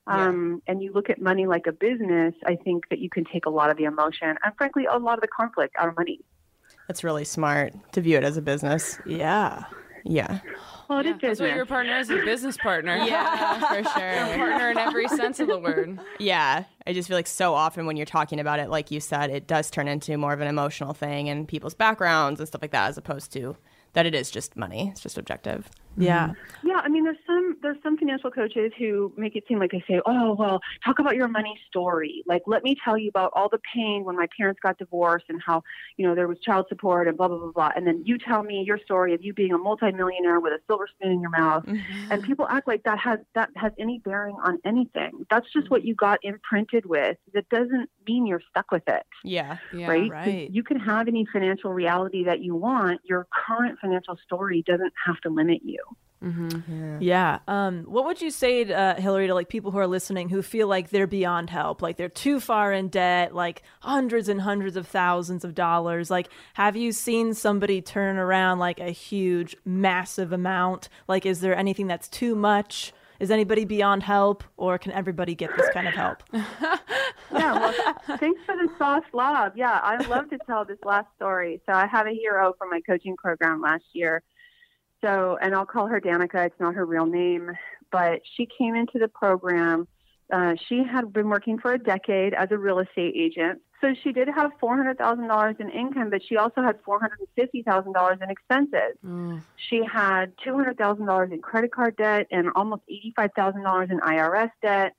Um, and you look at money like a business, I think that you can take a lot of the emotion and frankly a lot of the conflict out of money. That's really smart to view it as a business. Yeah. Yeah. Well, it is That's what your partner is, a business partner. Yeah, for A sure. partner in every sense of the word. Yeah. I just feel like so often when you're talking about it, like you said, it does turn into more of an emotional thing and people's backgrounds and stuff like that, as opposed to that it is just money. It's just objective. Yeah. Mm-hmm. Yeah, I mean, there's some there's some financial coaches who make it seem like they say, "Oh, well, talk about your money story. Like, let me tell you about all the pain when my parents got divorced and how you know there was child support and blah blah blah blah." And then you tell me your story of you being a multimillionaire with a silver spoon in your mouth, mm-hmm. and people act like that has that has any bearing on anything. That's just what you got imprinted with. That doesn't mean you're stuck with it Yeah. Yeah. right? 'Cause right. You can have any financial reality that you want. Your current financial story doesn't have to limit you. Yeah. Um, what would you say, to, uh, Hilary, to like people who are listening who feel like they're beyond help, like they're too far in debt, like hundreds and hundreds of thousands of dollars? Like, have you seen somebody turn around like a huge, massive amount? Like, is there anything that's too much? Is anybody beyond help, or can everybody get this kind of help? Yeah, well, thanks for the soft love. Yeah, I'd love to tell this last story. So I have a hero from my coaching program last year. So, and I'll call her Danica. It's not her real name, but she came into the program. Uh, she had been working for a decade as a real estate agent. So she did have $400,000 in income, but she also had $450,000 in expenses. She had $200,000 in credit card debt and almost $85,000 in IRS debt.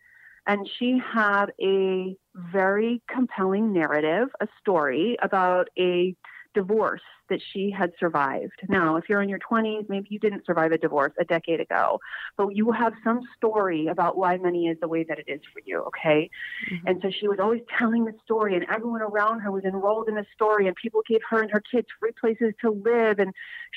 And she had a very compelling narrative, a story about a divorce that she had survived. Now, if you're in your 20s, maybe you didn't survive a divorce a decade ago, but you have some story about why money is the way that it is for you, okay? Mm-hmm. And so she was always telling the story, and everyone around her was enrolled in the story, and people gave her and her kids free places to live, and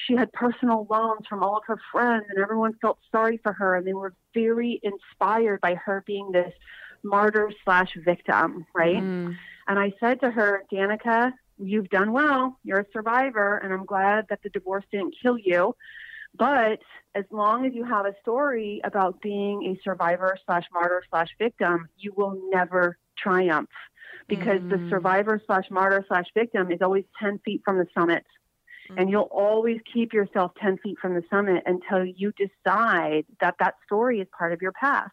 she had personal loans from all of her friends, and everyone felt sorry for her, and they were very inspired by her being this martyr slash victim, right? Mm. And I said to her, Danica, you've done well. You're a survivor, and I'm glad that the divorce didn't kill you. But as long as you have a story about being a survivor slash martyr slash victim, you will never triumph because the mm. survivor slash martyr slash victim is always 10 feet from the summit. And you'll always keep yourself 10 feet from the summit until you decide that that story is part of your past.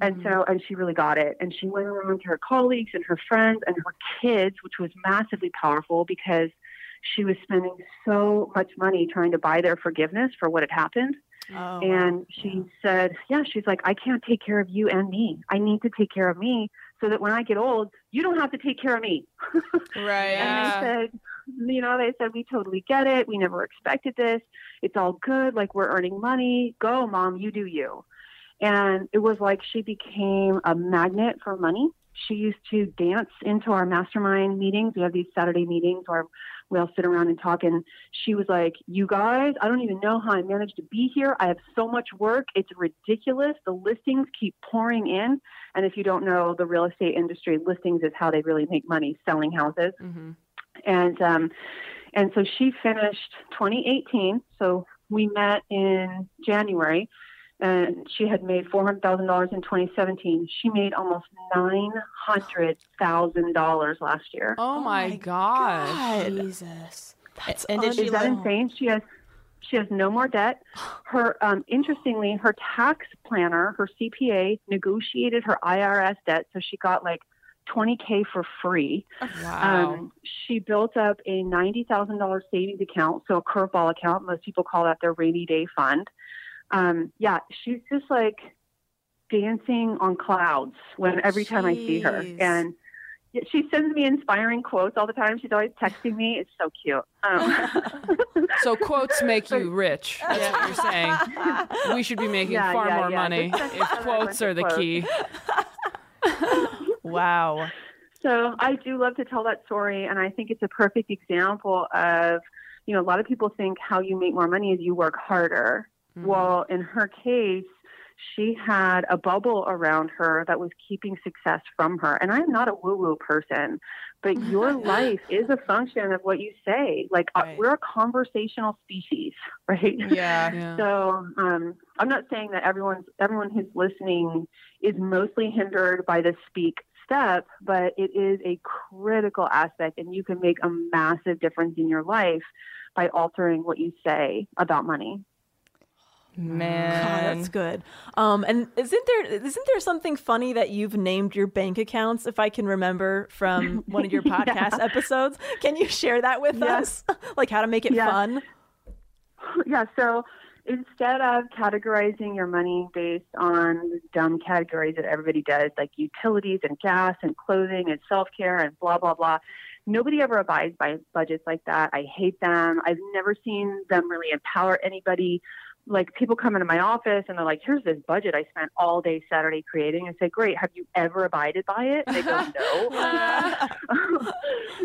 And mm-hmm. so, and she really got it. And she went around to her colleagues and her friends and her kids, which was massively powerful because she was spending so much money trying to buy their forgiveness for what had happened. Oh, and she said, Yeah, she's like, I can't take care of you and me. I need to take care of me so that when I get old, you don't have to take care of me. Right. And they said, you know, they said, we totally get it. We never expected this. It's all good. Like, we're earning money. Go, mom, you do you. And it was like she became a magnet for money. She used to dance into our mastermind meetings. We have these Saturday meetings where we all sit around and talk. And she was like, You guys, I don't even know how I managed to be here. I have so much work. It's ridiculous. The listings keep pouring in. And if you don't know the real estate industry, listings is how they really make money selling houses. And um, and so she finished 2018. So we met in January. And she had made four hundred thousand dollars in 2017. She made almost nine hundred thousand dollars last year. Oh, my, gosh. Jesus. That's and Is that insane? She has she has no more debt. Her um, interestingly, her tax planner, her CPA, negotiated her IRS debt, so she got like 20k for free. Wow. Um, she built up a ninety thousand dollars savings account, so a curveball account. Most people call that their rainy day fund. Um, yeah, she's just like dancing on clouds when every time I see her, and she sends me inspiring quotes all the time. She's always texting me. It's so cute. Um, so quotes make you rich. That's what you're saying. We should be making Yeah, far yeah, more yeah. money if quotes are the quotes. key. Wow. So I do love to tell that story, and I think it's a perfect example of, you know, a lot of people think how you make more money is you work harder. Well, in her case, she had a bubble around her that was keeping success from her. And I'm not a woo woo person, but your life is a function of what you say. Like, uh, we're a conversational species, right? Yeah. Yeah. So um, I'm not saying that everyone's everyone who's listening is mostly hindered by the speak step, but it is a critical aspect, and you can make a massive difference in your life by altering what you say about money. Man. God, that's good. Um, and isn't there isn't there something funny that you've named your bank accounts? If I can remember from one of your podcast episodes, can you share that with Yeah. us? like how to make it Yeah. fun? yeah, so instead of categorizing your money based on dumb categories that everybody does, like utilities and gas and clothing and self care and blah, blah, blah, nobody ever abides by budgets like that. I hate them. I've never seen them really empower anybody. Like people come into my office and they're like, here's this budget I spent all day Saturday creating. I say, great. Have you ever abided by it? And they go, no.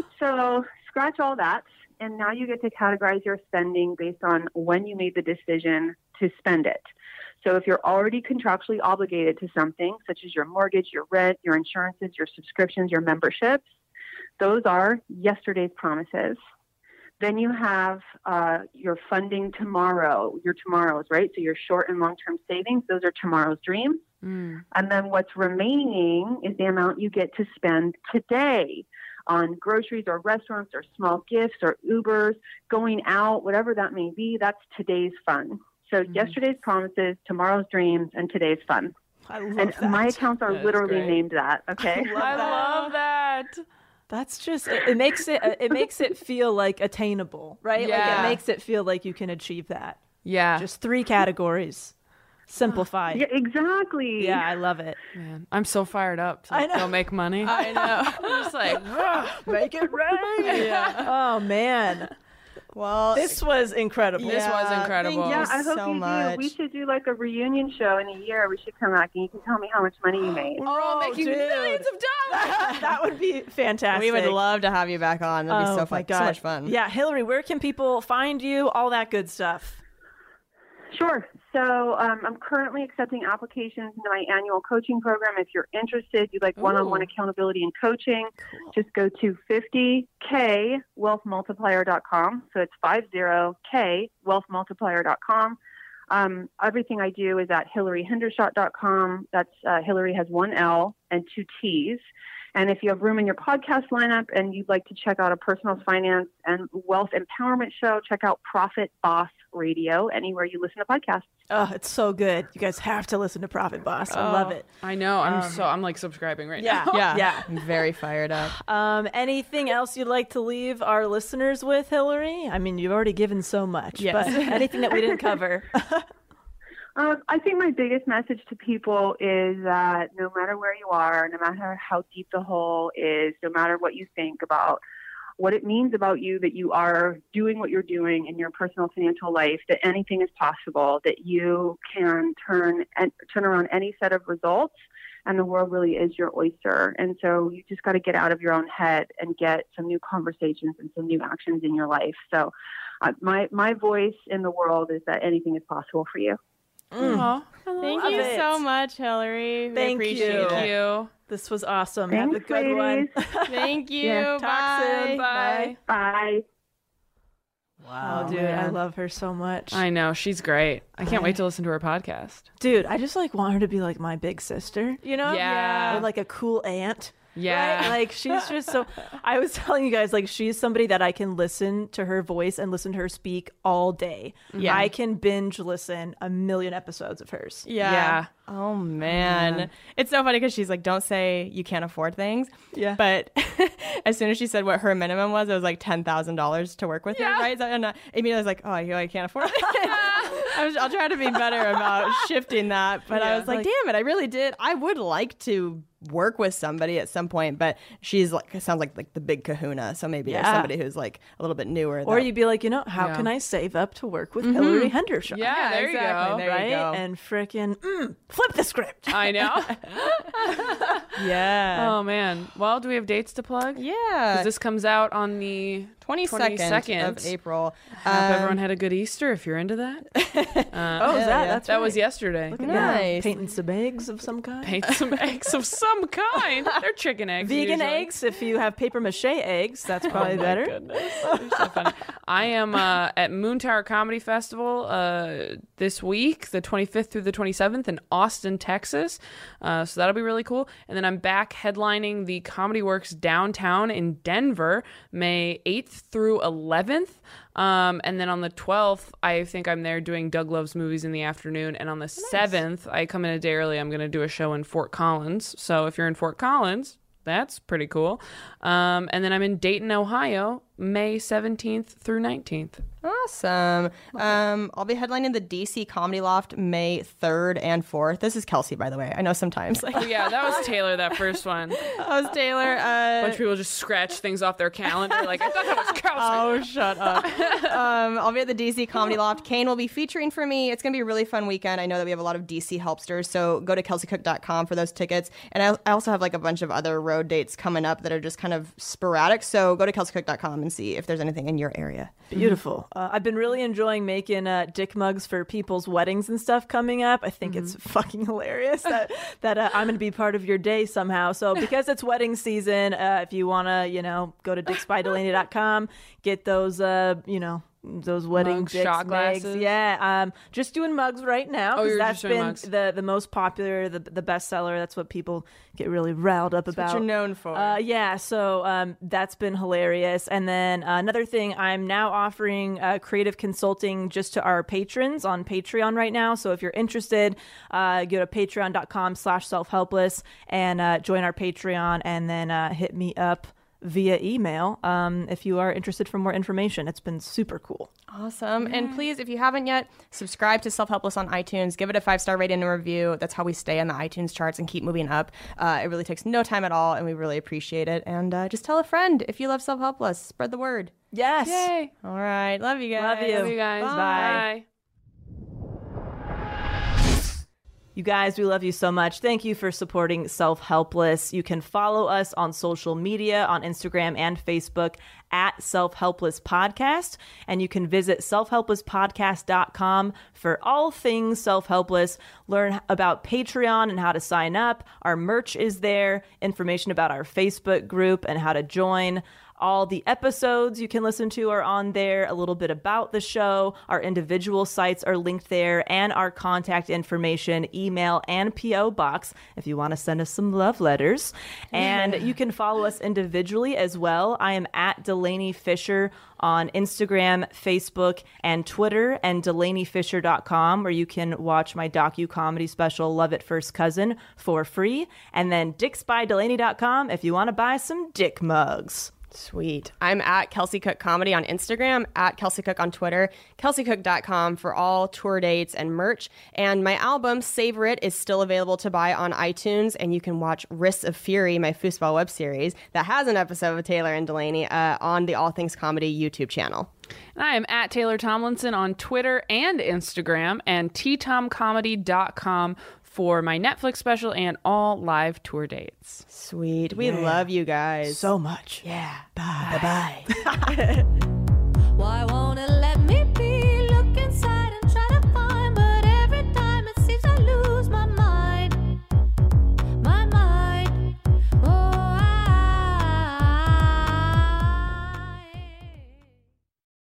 so scratch all that. And now you get to categorize your spending based on when you made the decision to spend it. So if you're already contractually obligated to something, such as your mortgage, your rent, your insurances, your subscriptions, your memberships, those are yesterday's promises. Then you have uh, your funding tomorrow, your tomorrows, right? So your short and long term savings, those are tomorrow's dreams. Mm. And then what's remaining is the amount you get to spend today on groceries or restaurants or small gifts or Ubers, going out, whatever that may be. That's today's fun. So yesterday's promises, tomorrow's dreams, and today's fun. I love And that. my accounts are That is literally named that. Okay. I love that. That's just it, it makes it uh, it makes it feel like attainable, right? Like it makes it feel like you can achieve that. Yeah. Just three categories, simplified. yeah, exactly. Yeah, I love it. Man, I'm so fired up to I know. go make money. I know. I'm just like, Make it rain. yeah. Oh man, Well, this was incredible. This was incredible. Thank Yeah, I hope so you much. do. We should do like a reunion show in a year. We should come back and you can tell me how much money you made. we're all Oh, making dude. millions of dollars. that would be fantastic. we would love to have you back on. That'd be oh so my fun. God. So much fun. Yeah, Hilary, where can people find you? All that good stuff. Sure. So um, I'm currently accepting applications into my annual coaching program. If you're interested, you'd like one-on-one accountability and coaching, just go to 50kwealthmultiplier.com. So it's 50kwealthmultiplier.com. Um, everything I do is at hilaryhendershott.com. That's uh, Hilary has one L and two T's. And if you have room in your podcast lineup and you'd like to check out a personal finance and wealth empowerment show, check out Profit Boss Radio anywhere you listen to podcasts. Oh, it's so good. You guys have to listen to Profit Boss. I love it. I know. I'm so I'm like subscribing right Yeah, now. Yeah. yeah. I'm very fired up. Um, anything else you'd like to leave our listeners with, Hilary? I mean, you've already given so much, Yes. but anything that we didn't cover? Um, I think my biggest message to people is that no matter where you are, no matter how deep the hole is, no matter what you think about what it means about you that you are doing what you're doing in your personal financial life, that anything is possible, that you can turn and turn around any set of results, and the world really is your oyster. And so you just got to get out of your own head and get some new conversations and some new actions in your life. So, uh, my my voice in the world is that anything is possible for you. Mm. Aw, Thank Love you it. so much, Hilary. We Thank appreciate you. Thank you. This was awesome. Have a Thanks, good one. Thank you. Yeah. Talk soon. Bye. Bye. Bye. Wow, oh, dude, I love her so much. I know she's great. I can't wait to listen to her podcast. Dude, I just like want her to be like my big sister, you know? Yeah. Or like a cool aunt. Yeah. Right? Like she's just so I was telling you guys like she's somebody that I can listen to her voice and listen to her speak all day. Yeah. I can binge listen a million episodes of hers. Yeah. Yeah. Oh man. It's so funny because she's like, don't say you can't afford things. Yeah. But as soon as she said what her minimum was, it was like ten thousand dollars to work with her, right? And uh, Amy was like, oh, I, I can't afford it. I was, I'll try to be better about shifting that. But I was like, Like- damn it, I really did. I would like to work with somebody at some point, but she's like, it sounds like like the big kahuna. So maybe there's Yeah. somebody who's like a little bit newer. Or that- you'd be like, you know, how Yeah. can I save up to work with Hilary Henderson? Yeah, there you go. There right? you go. And frickin' mm, flip the script. I know. yeah. oh man. Well, do we have dates to plug? yeah. 'Cause This comes out on the 22nd, 22nd. of April. Hope Um, everyone had a good Easter if you're into that. Uh, oh, is that? yeah. That's that right. was yesterday. Look at that. Nice. Painting some eggs of some kind. Paint some eggs of some kind. They're chicken eggs. Vegan usually. eggs. If you have paper mache eggs, that's probably Oh my better. goodness. So funny. I am uh, at Moontower Comedy Festival uh, this week, the 25th through the 27th in Austin, Texas. Uh, so that'll be really cool. And then I'm back headlining the Comedy Works downtown in Denver, May 8th through 11th. Um, and then on the 12th, I think I'm there doing Doug Loves Movies in the afternoon. And on the 7th, I come in a day early. I'm going to do a show in Fort Collins. So if you're in Fort Collins, that's pretty cool. Um, and then I'm in Dayton, Ohio, May 17th through 19th. Awesome. Um, I'll be headlining the DC Comedy Loft May 3rd and 4th. This is Kelsey, by the way. I know sometimes. Like, Oh, yeah, that was Taylor, that first one. I was Taylor. A Uh, bunch of people just scratch things off their calendar. Like, I thought that was Kelsey. Oh, shut up. um, I'll be at the DC Comedy Loft. Kane will be featuring for me. It's going to be a really fun weekend. I know that we have a lot of DC helpsters, so go to kelseycook.com for those tickets. And I, I also have like a bunch of other road dates coming up that are just kind of sporadic. So go to kelseycook.com and see if there's anything in your area. Beautiful. Uh, I've been really enjoying making uh, dick mugs for people's weddings and stuff coming up. I think it's fucking hilarious that that uh, I'm going to be part of your day somehow. So because it's wedding season, uh, if you want to, you know, go to dicksbydelanie.com, get those, uh, you know. Those wedding Mugs, dicks, shot glasses. yeah. Um, just doing mugs right now Oh, because you're that's been mugs. the the most popular, the the bestseller. That's what people get really riled up What about. you're known for. Uh, yeah, so um, that's been hilarious. And then uh, another thing, I'm now offering uh, creative consulting just to our patrons on Patreon right now. So if you're interested, uh, go to patreon.com slash self-helpless and uh, join our Patreon and then uh, hit me up via email um, if you are interested for more information. It's been super cool. Awesome. And please, if you haven't yet, subscribe to Self Helpless on iTunes. Give it a five star rating and review. That's how we stay on the iTunes charts and keep moving up. Uh, it really takes no time at all, and we really appreciate it. And uh, just tell a friend if you love Self Helpless. Spread the word. Yes. Yay. All right. Love you guys. Love you. Love you guys. Bye. Bye. You guys, we love you so much. Thank you for supporting Self Helpless. You can follow us on social media on Instagram and Facebook at Self Helpless Podcast. And you can visit selfhelplesspodcast.com for all things self helpless. Learn about Patreon and how to sign up. Our merch is there, information about our Facebook group and how to join. All the episodes you can listen to are on there, a little bit about the show. Our individual sites are linked there, and our contact information, email, and P.O. box if you want to send us some love letters. And you can follow us individually as well. I am at Delanie Fischer on Instagram, Facebook, and Twitter, and DelanieFischer.com, where you can watch my docu comedy special, Love at First Cousin, for free. And then DicksByDelanie.com if you want to buy some dick mugs. Sweet. I'm at Kelsey Cook Comedy on Instagram, at Kelsey Cook on Twitter, kelseycook.com for all tour dates and merch. And my album, Savor It, is still available to buy on iTunes. And you can watch Wrists of Fury, my foosball web series that has an episode with Taylor and Delanie uh, on the All Things Comedy YouTube channel. I am at Taylor Tomlinson on Twitter and Instagram and ttomcomedy.com for my Netflix special and all live tour dates. Sweet. We love you guys. So much. yeah. Bye bye. Why